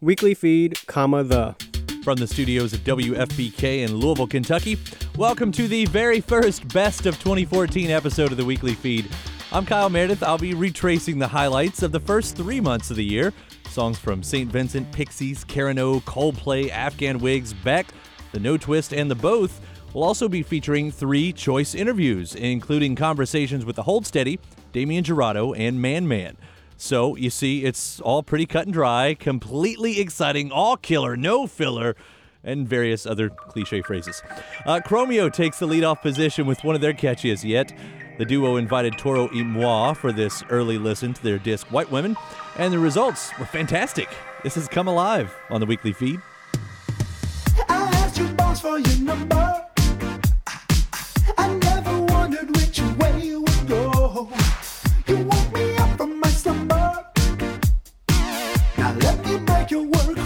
weekly feed, comma the. From the studios at WFPK in Louisville, Kentucky, welcome to the very first best of 2014 episode of the weekly feed. I'm Kyle Meredith. I'll be retracing the highlights of the first three months of the year. Songs from St. Vincent, Pixies, Karen O, Coldplay, Afghan Whigs, Beck, The Notwist, and The Both. We'll also be featuring three choice interviews, including conversations with the Hold Steady, Damien Jurado, and Man Man. So you see, it's all pretty cut and dry, completely exciting, all killer, no filler and various other cliche phrases. Uh, Chromeo takes the leadoff position with one of their catchiest yet. The duo invited Toro y Moi for this early listen to their disc White Women, and the results were fantastic. This has come alive on the weekly feed. I never wondered which way you would go. You want me your work.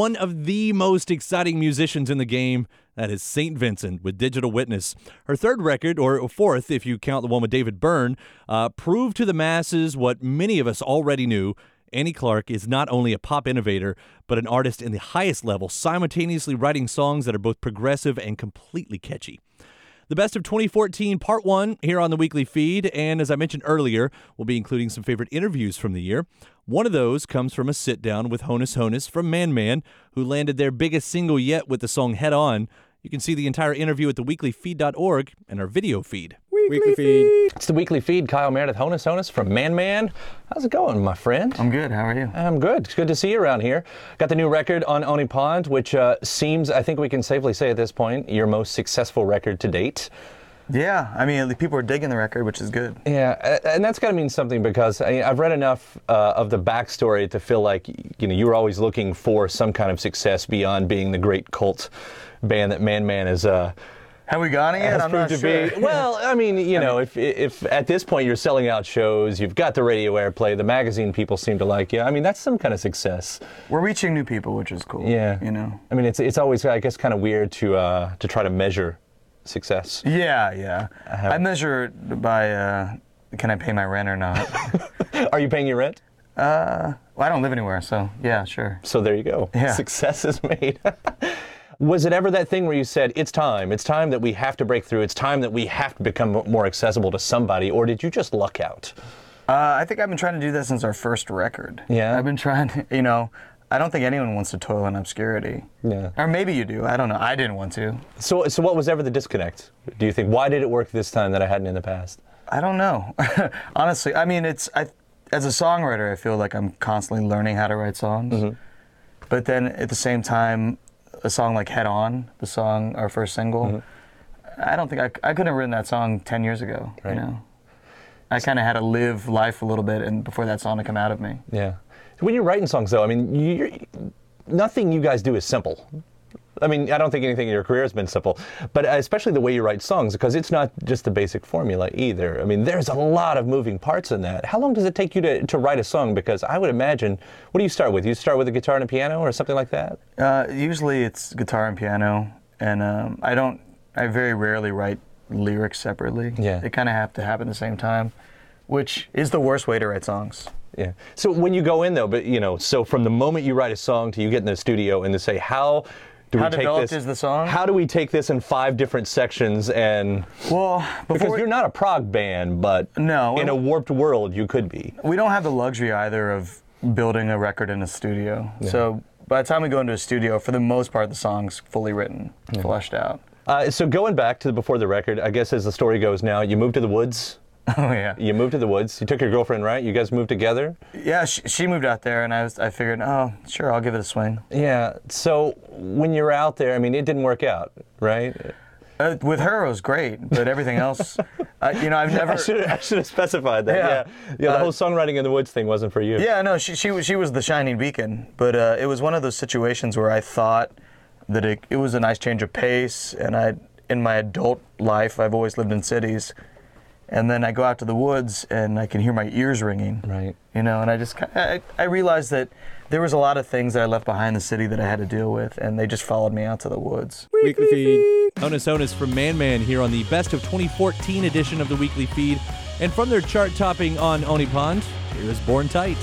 One of the most exciting musicians in the game. That is St. Vincent with Digital Witness. Her third record, or fourth if you count the one with David Byrne, uh, proved to the masses what many of us already knew. Annie Clark is not only a pop innovator, but an artist in the highest level, simultaneously writing songs that are both progressive and completely catchy. The best of 2014, part one, here on the weekly feed. And as I mentioned earlier, we'll be including some favorite interviews from the year. One of those comes from a sit down with Honus Honus from Man Man, who landed their biggest single yet with the song Head On. You can see the entire interview at theweeklyfeed.org and our video feed. Weekly feed. It's the weekly feed. Kyle Meredith, Honus Honus from Man Man. How's it going, my friend? I'm good. How are you? I'm good. It's good to see you around here. Got the new record on Oni Pond, which uh, seems, I think we can safely say at this point, your most successful record to date. Yeah, I mean, people are digging the record, which is good. Yeah, and that's got to mean something because I, I've read enough uh, of the backstory to feel like you know you were always looking for some kind of success beyond being the great cult band that Man Man is. Uh, Have we gone yet? has I'm not proved sure. to be. Well, I mean, you know, if if at this point you're selling out shows, you've got the radio airplay, the magazine people seem to like you. I mean, that's some kind of success. We're reaching new people, which is cool. Yeah. You know. I mean, it's it's always I guess kind of weird to uh, to try to measure success. Yeah, yeah. have- I measure it by uh, can I pay my rent or not. Are you paying your rent? well, I don't live anywhere, so yeah, sure. So there you go. Yeah. Success is made. Was it ever that thing where you said, it's time, it's time that we have to break through, it's time that we have to become more accessible to somebody, or did you just luck out? Uh, I think I've been trying to do that since our first record. Yeah? I've been trying to, you know, I don't think anyone wants to toil in obscurity. Yeah. Or maybe you do. I don't know. I didn't want to. So, so what was ever the disconnect? Do you think? Why did it work this time that I hadn't in the past? I don't know. Honestly, I mean, it's I, as a songwriter, I feel like I'm constantly learning how to write songs. Mm-hmm. But then at the same time, a song like "Head On," the song, our first single, I don't think I, I couldn't have written that song ten years ago. Mm-hmm. Right. You know, I kind of had to live life a little bit, and before that song to come out of me. Yeah. When you're writing songs, though, I mean, nothing you guys do is simple. I mean, I don't think anything in your career has been simple, but especially the way you write songs, because it's not just the basic formula either. I mean, there's a lot of moving parts in that. How long does it take you to, to write a song? Because I would imagine, what do you start with? You start with a guitar and a piano or something like that? Uh, usually it's guitar and piano, and um, I don't. I very rarely write lyrics separately. Yeah. They kind of have to happen at the same time, which is the worst way to write songs. Yeah. So when you go in though, but you know, so from the moment you write a song to you get in the studio and to say how do How we take developed this? is the song? How do we take this in five different sections and Well, because before you're not a prog band, but No, in a warped world you could be. we don't have the luxury either of building a record in a studio. So by the time we go into a studio, for the most part, the song's fully written, fleshed out. Uh, so going back to the before the record, I guess as the story goes now, you moved to the woods. Oh yeah. You moved to the woods. You took your girlfriend, right? You guys moved together. Yeah, she, she moved out there, and I was I figured, oh, sure, I'll give it a swing. Yeah. So when you're out there, I mean, it didn't work out, right? Uh, with her, it was great, but everything else, uh, you know, I've never. I should I should have specified that. Yeah. Yeah. Yeah. the Uh, whole songwriting in the woods thing wasn't for you. Yeah, no, she she was she was the shining beacon, but uh, it was one of those situations where I thought that it, it was a nice change of pace, and I in my adult life I've always lived in cities, and then I go out to the woods and I can hear my ears ringing. Right. You know, and I just ki- I, I realized that there was a lot of things that I left behind the city that I had to deal with, and they just followed me out to the woods. Weekly feed. Honus Honus from Man Man here on the Best of 2014 edition of the Weekly Feed. And from their chart topping on Oni Pond, here is Born Tight.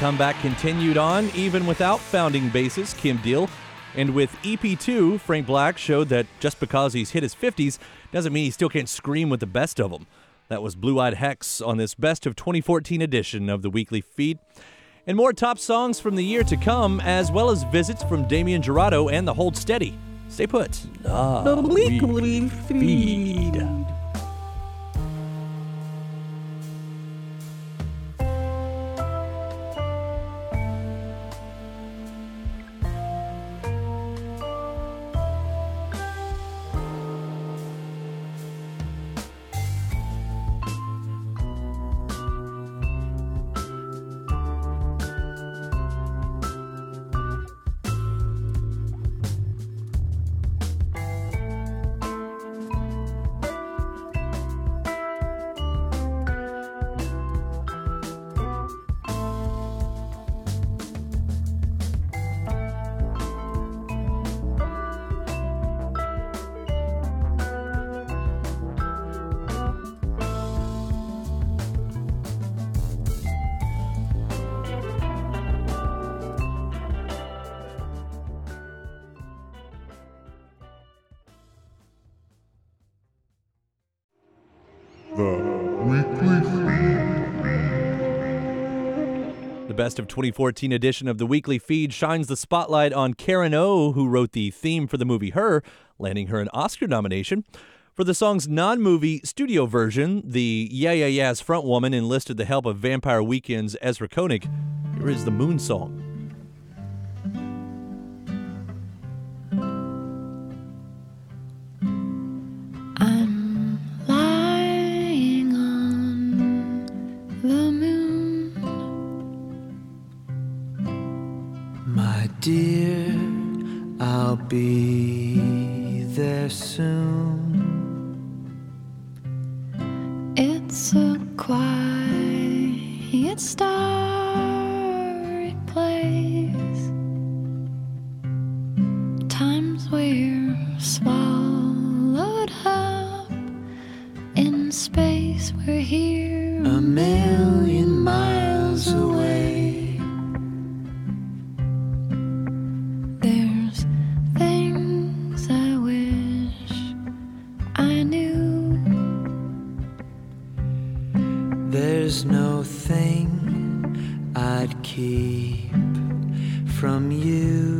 Comeback continued on even without founding bassist Kim Deal. And with EP2, Frank Black showed that just because he's hit his 50s doesn't mean he still can't scream with the best of them. That was Blue Eyed Hex on this Best of 2014 edition of the weekly feed. And more top songs from the year to come, as well as visits from Damien Jurado and the Hold Steady. Stay put. Ah, the weekly feed. best of 2014 edition of the weekly feed shines the spotlight on Karen O, who wrote the theme for the movie Her, landing her an Oscar nomination. For the song's non movie studio version, the Yeah Yeah Yeah's front woman enlisted the help of Vampire Weekend's Ezra Koenig. Here is the Moon Song. I'd keep from you.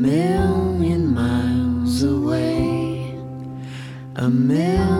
million miles away. A million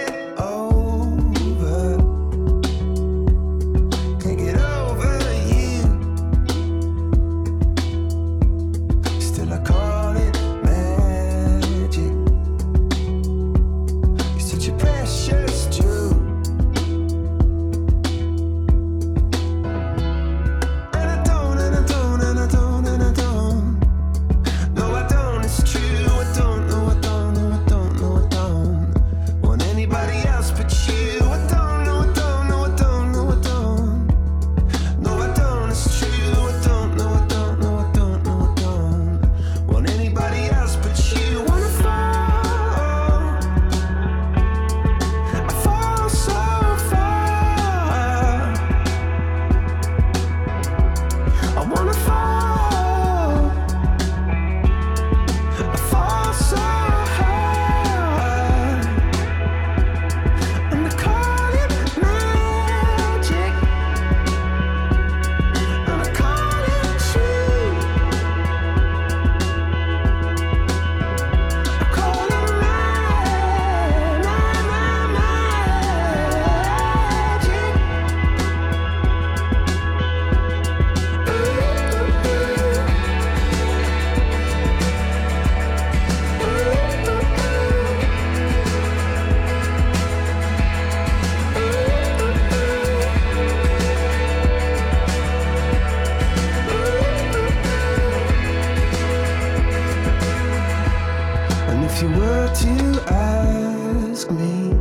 if you were to ask me,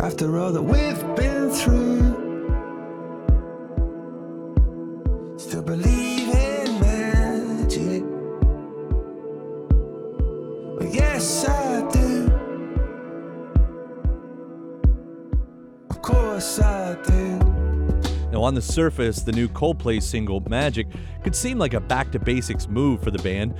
after all that we've been through, still believe in magic? Well, yes, I do. Of course, I do. Now, on the surface, the new Coldplay single, Magic, could seem like a back to basics move for the band,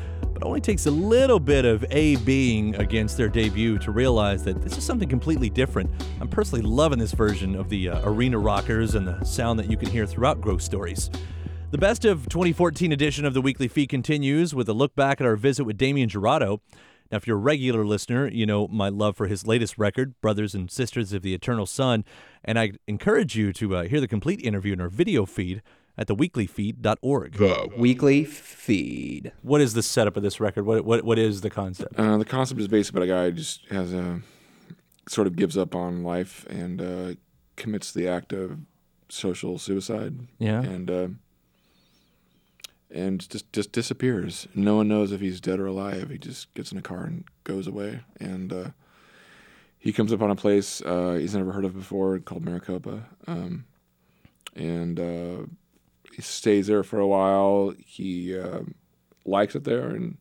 only takes a little bit of A being against their debut to realize that this is something completely different. I'm personally loving this version of the uh, arena rockers and the sound that you can hear throughout Ghost Stories. The best of 2014 edition of the Weekly Feed continues with a look back at our visit with Damien Jurado. Now, if you're a regular listener, you know my love for his latest record, Brothers and Sisters of the Eternal Sun, and I encourage you to uh, hear the complete interview in our video feed at theweeklyfeed.org. The weekly feed. What is the setup of this record? What what what is the concept? Uh, the concept is basically about a guy who just has a sort of gives up on life and uh, commits the act of social suicide. Yeah. and uh, and just just disappears. No one knows if he's dead or alive. He just gets in a car and goes away. And uh, he comes upon a place uh, he's never heard of before called Maricopa, um, and uh, he stays there for a while. He uh, likes it there, and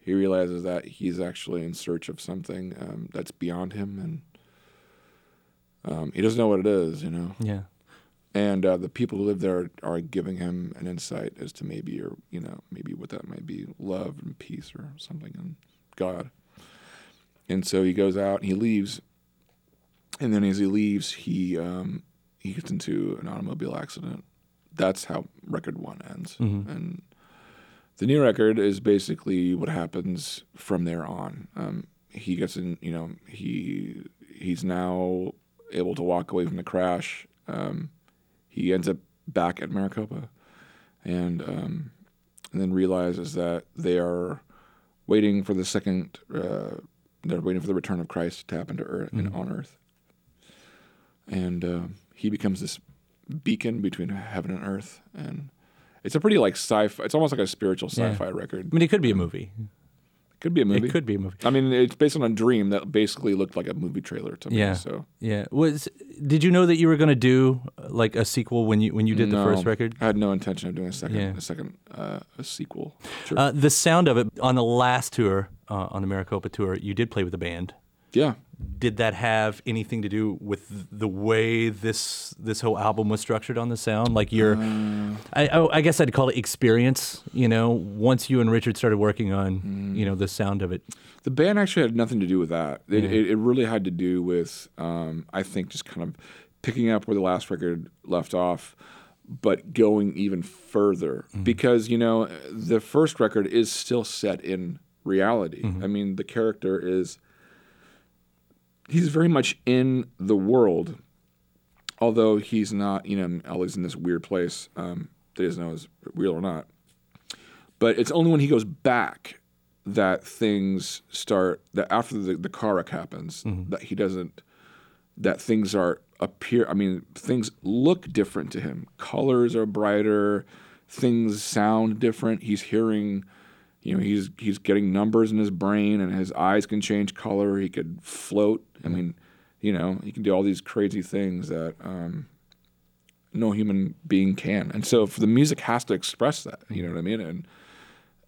he realizes that he's actually in search of something um, that's beyond him, and um, he doesn't know what it is, you know. Yeah. And uh, the people who live there are giving him an insight as to maybe, or you know, maybe what that might be, love and peace or something, and God. And so he goes out and he leaves, and then as he leaves, he um, he gets into an automobile accident. That's how record one ends, and the new record is basically what happens from there on. Um, he gets in, you know, he he's now able to walk away from the crash. Um, he ends up back at Maricopa, and um, and then realizes that they are waiting for the second. Uh, they're waiting for the return of Christ to happen to Earth and on Earth, and uh, he becomes this beacon between heaven and earth, and it's a pretty like sci-fi. It's almost like a spiritual sci-fi record. I mean, it could be a movie. It could be a movie. It could be a movie. I mean, it's based on a dream that basically looked like a movie trailer to me. Yeah. So Yeah. Was did you know that you were going to do like a sequel when you when you did the first record? I had no intention of doing a second, Yeah. a second, uh, a sequel. Sure. Uh, the sound of it on the last tour, uh, on the Maricopa tour, you did play with the band. yeah. Did that have anything to do with the way this this whole album was structured on the sound? Like your, Uh. I, I guess I'd call it experience. You know, once you and Richard started working on, Mm. you know, the sound of it. The band actually had nothing to do with that. It, Yeah. it, it really had to do with, um, I think, just kind of picking up where the last record left off, but going even further. Because, you know, the first record is still set in reality. I mean, the character is he's very much in the world, although he's not. You know, always in this weird place um, that he doesn't know is real or not. But it's only when he goes back that things start. That after the, the car wreck happens, that he doesn't. That things are appear. I mean, things look different to him. Colors are brighter. Things sound different. He's hearing you know he's he's getting numbers in his brain and his eyes can change color he could float i mean you know he can do all these crazy things that um, no human being can and so if the music has to express that you know what i mean and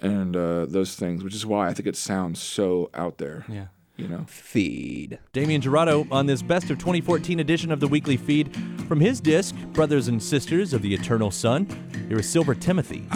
and uh, those things which is why i think it sounds so out there Yeah. you know Feed. Damien Jurado on this best of 2014 edition of the Weekly Feed. From his disc, Brothers and Sisters of the Eternal Sun, here is Silver Timothy.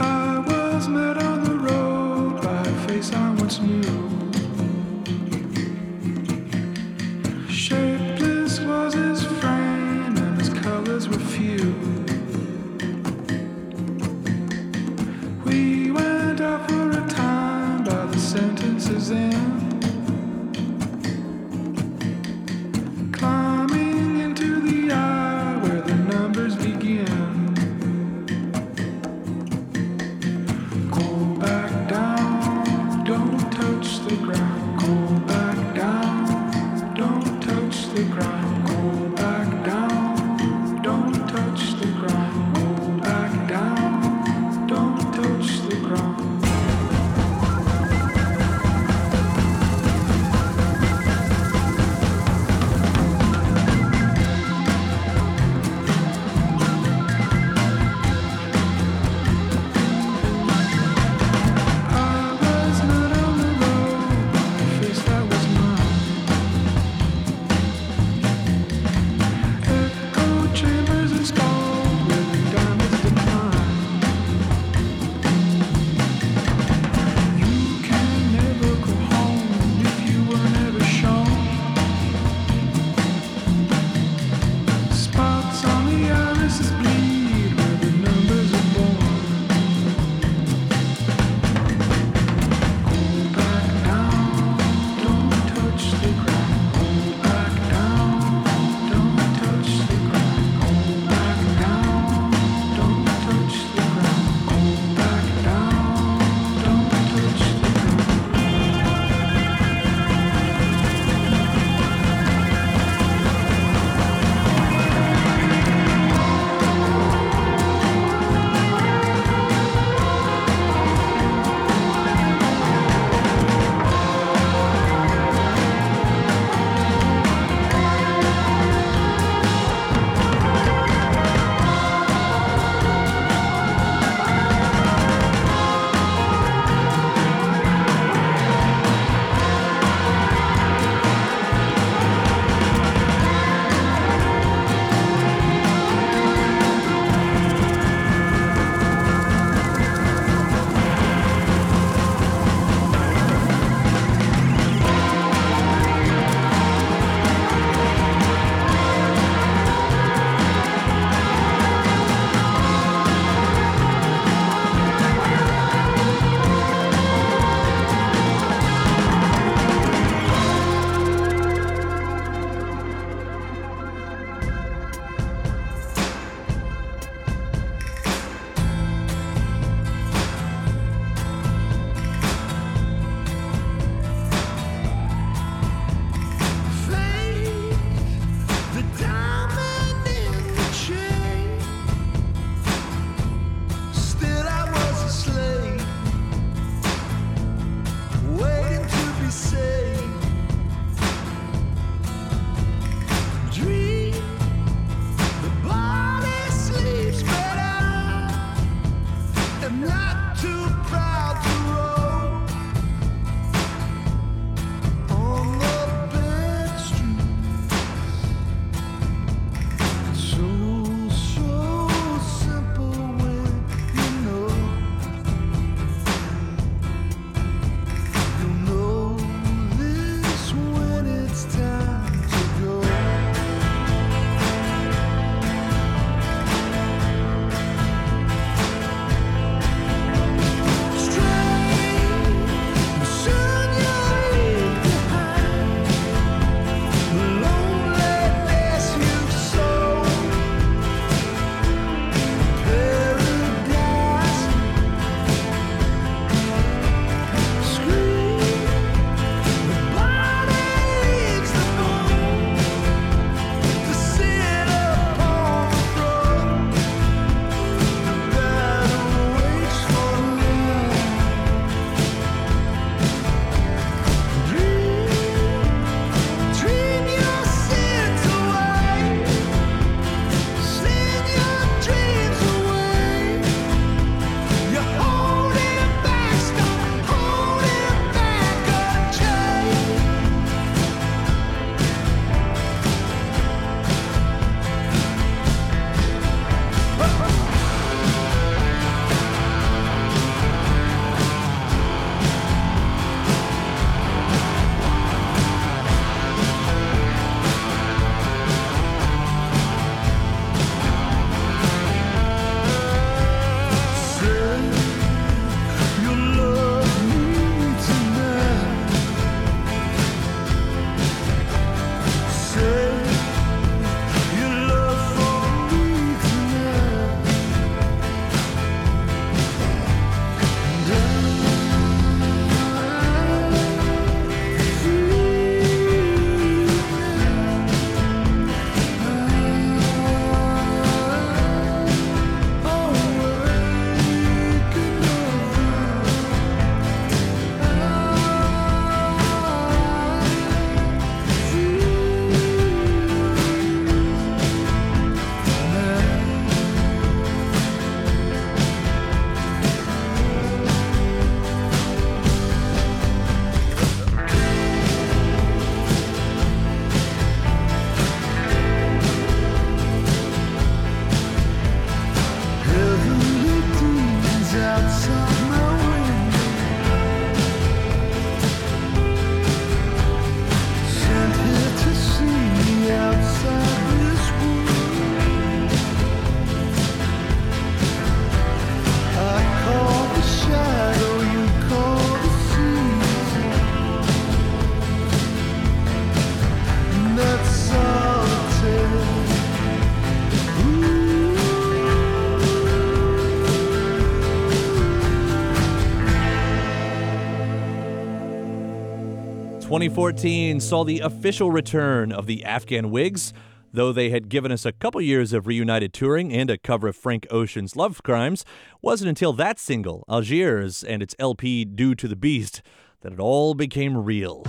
2014 saw the official return of the Afghan Whigs. Though they had given us a couple years of reunited touring and a cover of Frank Ocean's Love Crimes, wasn't until that single, Algiers, and its LP Do to the Beast, that it all became real.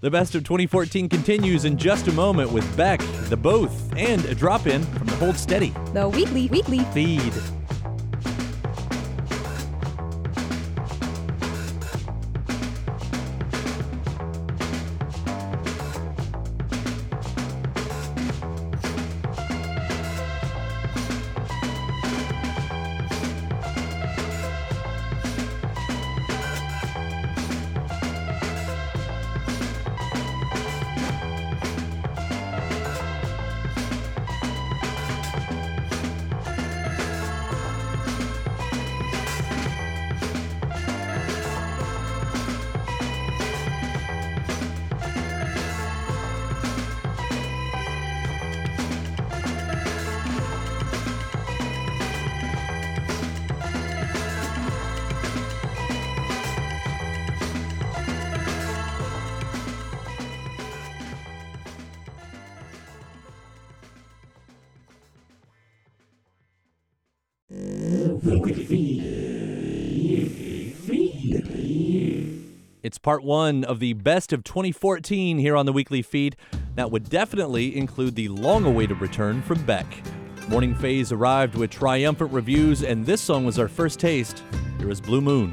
The best of 2014 continues in just a moment with Beck, The Both, and a drop in from the Hold Steady The weekly, weekly feed. Part one of the best of 2014 here on the weekly feed. That would definitely include the long awaited return from Beck. Morning Phase arrived with triumphant reviews, and this song was our first taste. Here is Blue Moon.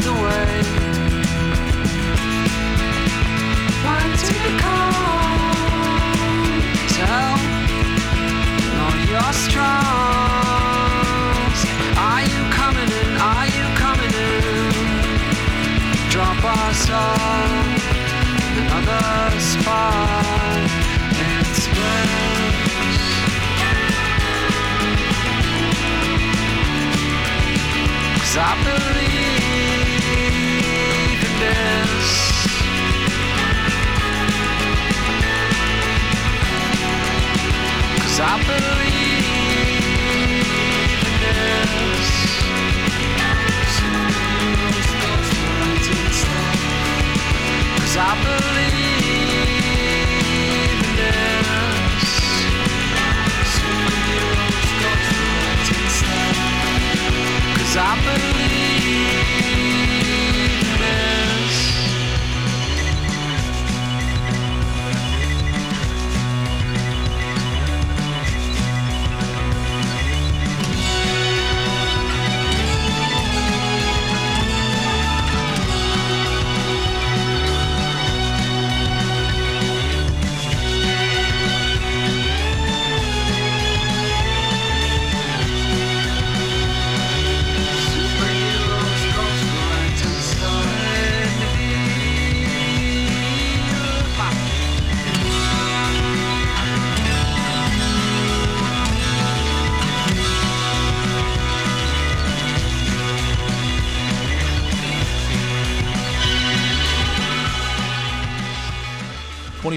Swept away.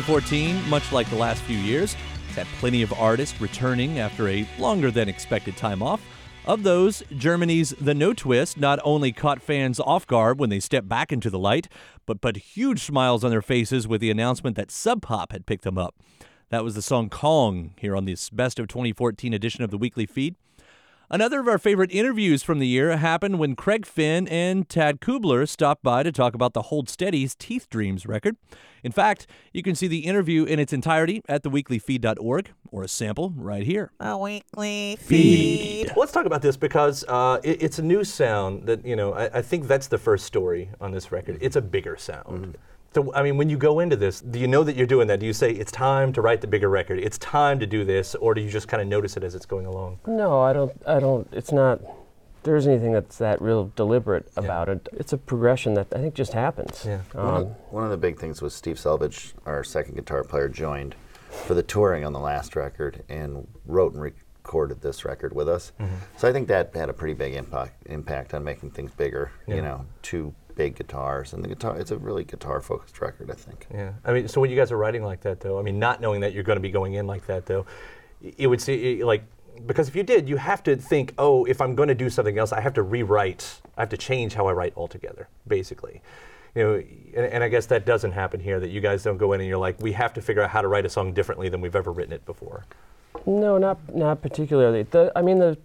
2014, much like the last few years, has had plenty of artists returning after a longer than expected time off. Of those, Germany's The Notwist not only caught fans off guard when they stepped back into the light, but put huge smiles on their faces with the announcement that Sub Pop had picked them up. That was the song Kong here on this Best of 2014 edition of the Weekly Feed. Another of our favorite interviews from the year happened when Craig Finn and Tad Kubler stopped by to talk about the Hold Steady's Teeth Dreams record. In fact, you can see the interview in its entirety at theweeklyfeed.org or a sample right here. A weekly Feed. Let's talk about this because uh, it, it's a new sound that, you know, I, I think that's the first story on this record. It's a bigger sound. So, I mean, when you go into this, do you know that you're doing that? Do you say it's time to write the bigger record? It's time to do this, or do you just kind of notice it as it's going along? No, I don't. I don't. It's not. there isn't anything that's that real deliberate about it. It's a progression that I think just happens. Yeah. One, Um, of, one of the big things was Steve Selvidge, our second guitar player, joined for the touring on the last record and wrote and recorded this record with us. Mhm. So I think that had a pretty big impact impact on making things bigger. Yeah. You know, two big guitars and the guitar. It's a really guitar focused record, I think. Yeah, I mean, so when you guys are writing like that, though, I mean, not knowing that you're going to be going in like that, though, it would see like because if you did, you have to think, oh, if I'm going to do something else, I have to rewrite, I have to change how I write altogether, basically. You know, and, and I guess that doesn't happen here. That you guys don't go in and you're like, we have to figure out how to write a song differently than we've ever written it before. No, not not particularly. The, I mean, the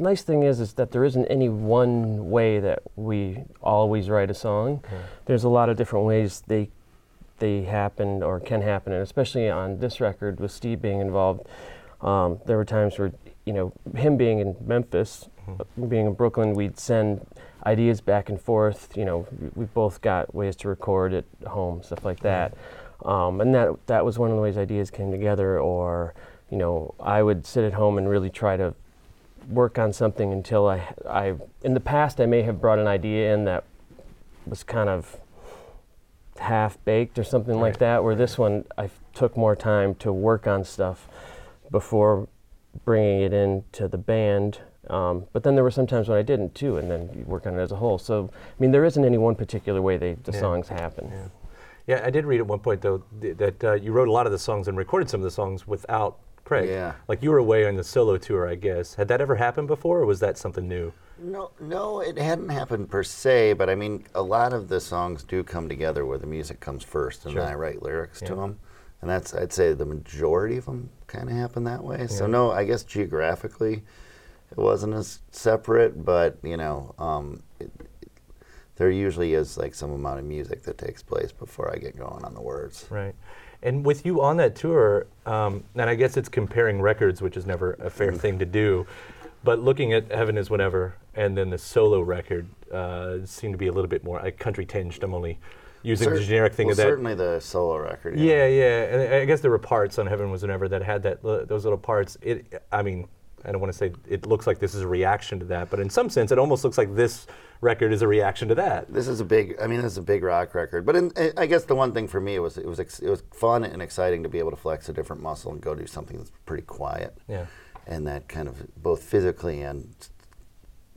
nice thing is is that there isn't any one way that we always write a song. There's a lot of different ways they they happen or can happen, and especially on this record with Steve being involved, um, there were times where you know him being in Memphis, uh, being in Brooklyn, we'd send ideas back and forth. You know, we, we both got ways to record at home, stuff like that, um, and that that was one of the ways ideas came together. Or you know, I would sit at home and really try to work on something until I, I, in the past, I may have brought an idea in that was kind of half baked or something like that. Where this one, I f- took more time to work on stuff before bringing it into the band. Um, but then there were some times when I didn't too, and then you work on it as a whole. So, I mean, there isn't any one particular way they, the Yeah. songs happen. Yeah, I did read at one point though th- that uh, you wrote a lot of the songs and recorded some of the songs without Craig. Yeah. Like you were away on the solo tour, I guess. Had that ever happened before, or was that something new? No, no, it hadn't happened per se, but I mean, a lot of the songs do come together where the music comes first, and Sure. then I write lyrics to them, and that's I'd say the majority of them kind of happen that way. So no, I guess geographically, it wasn't as separate, but you know, um, it, there usually is like some amount of music that takes place before I get going on the words. Right. And with you on that tour, um, and I guess it's comparing records, which is never a fair thing to do, but looking at Heaven is Whenever and then the solo record uh, seemed to be a little bit more uh, country tinged. I'm only using the generic thing well, of that. Certainly the solo record. Yeah, yeah, and I guess there were parts on Heaven Was Whenever that had that those little parts. It, I mean, I don't want to say it looks like this is a reaction to that, but in some sense, it almost looks like this record is a reaction to that. This is a big. I mean, this is a big rock record. But in, I guess the one thing for me was it was ex- it was fun and exciting to be able to flex a different muscle and go do something that's pretty quiet. Yeah. And that kind of both physically and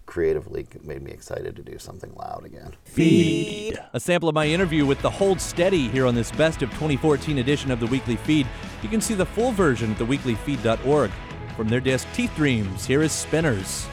creatively made me excited to do something loud again. Feed. A sample of my interview with the Hold Steady here on this best of 2014 edition of the Weekly Feed. You can see the full version at theweeklyfeed.org. From their disc Teeth Dreams, here is Spinners.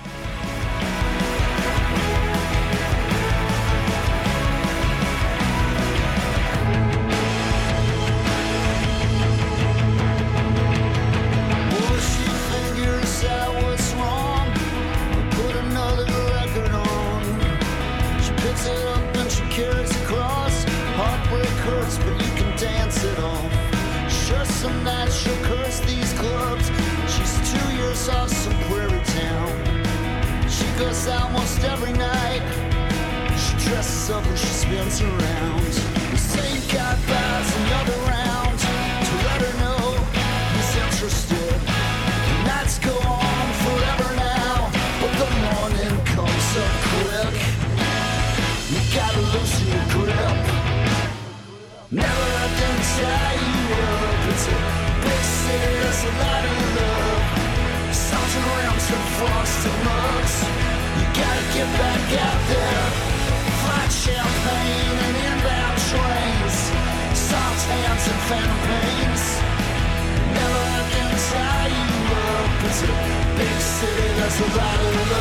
There's a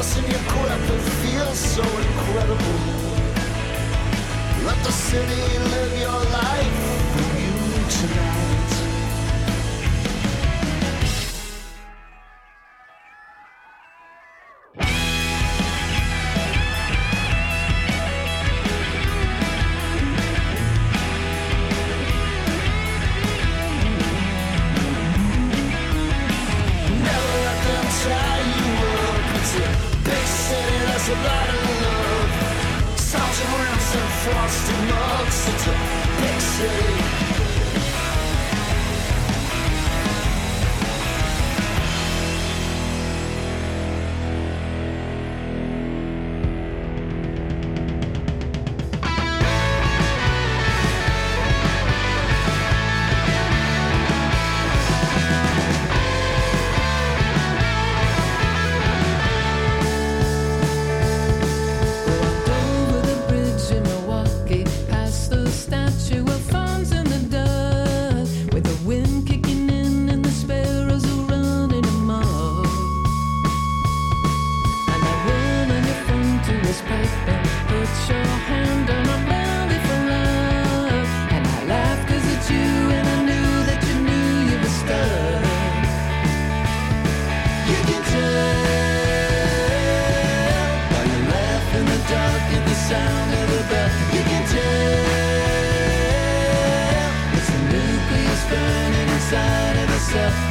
Lost in your crap and feel so incredible. Let the city live your life.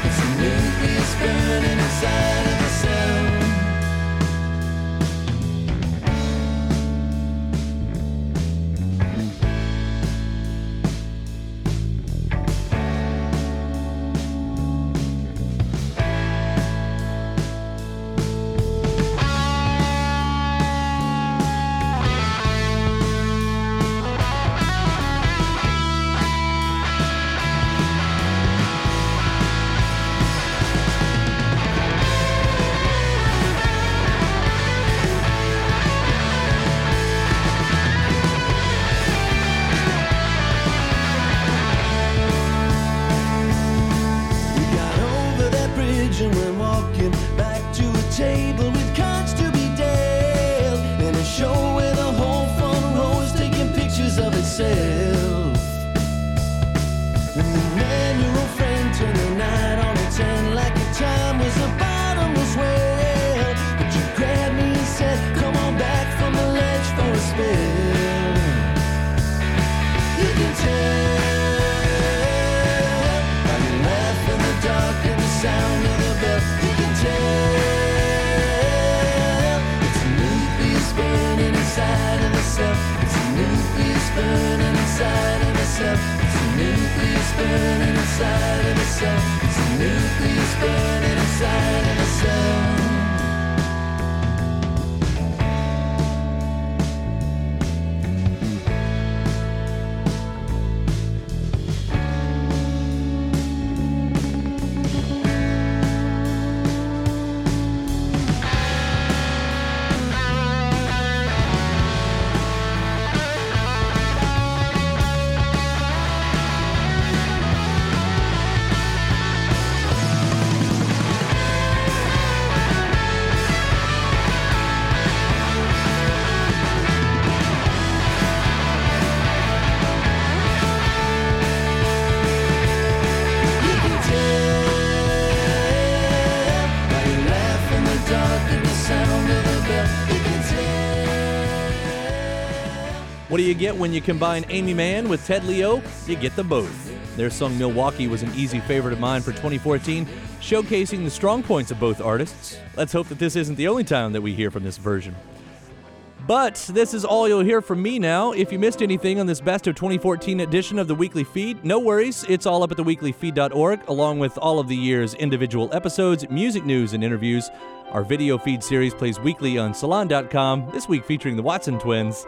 It's a nucleus burning inside do you get when you combine Aimee Mann with Ted Leo? You get them both. Their song Milwaukee was an easy favorite of mine for 2014, showcasing the strong points of both artists. Let's hope that this isn't the only time that we hear from this version. But this is all you'll hear from me now. If you missed anything on this best of 2014 edition of the Weekly Feed, no worries. It's all up at theweeklyfeed.org, along with all of the year's individual episodes, music news, and interviews. Our video feed series plays weekly on Salon.com, this week featuring the Watson twins.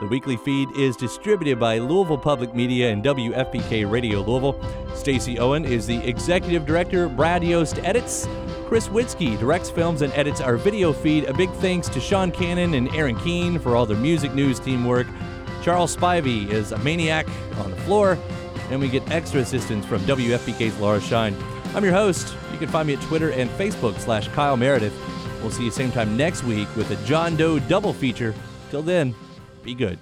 The weekly feed is distributed by Louisville Public Media and WFPK Radio Louisville. Stacy Owen is the executive director. Brad Yost edits. Chris Witzke directs, films, and edits our video feed. A big thanks to Sean Cannon and Aaron Keene for all their music news teamwork. Charles Spivey is a maniac on the floor, and we get extra assistance from WFPK's Laura Shine. I'm your host. You can find me at Twitter and Facebook slash Kyle Meredith. We'll see you same time next week with a John Doe double feature. Till then, be good.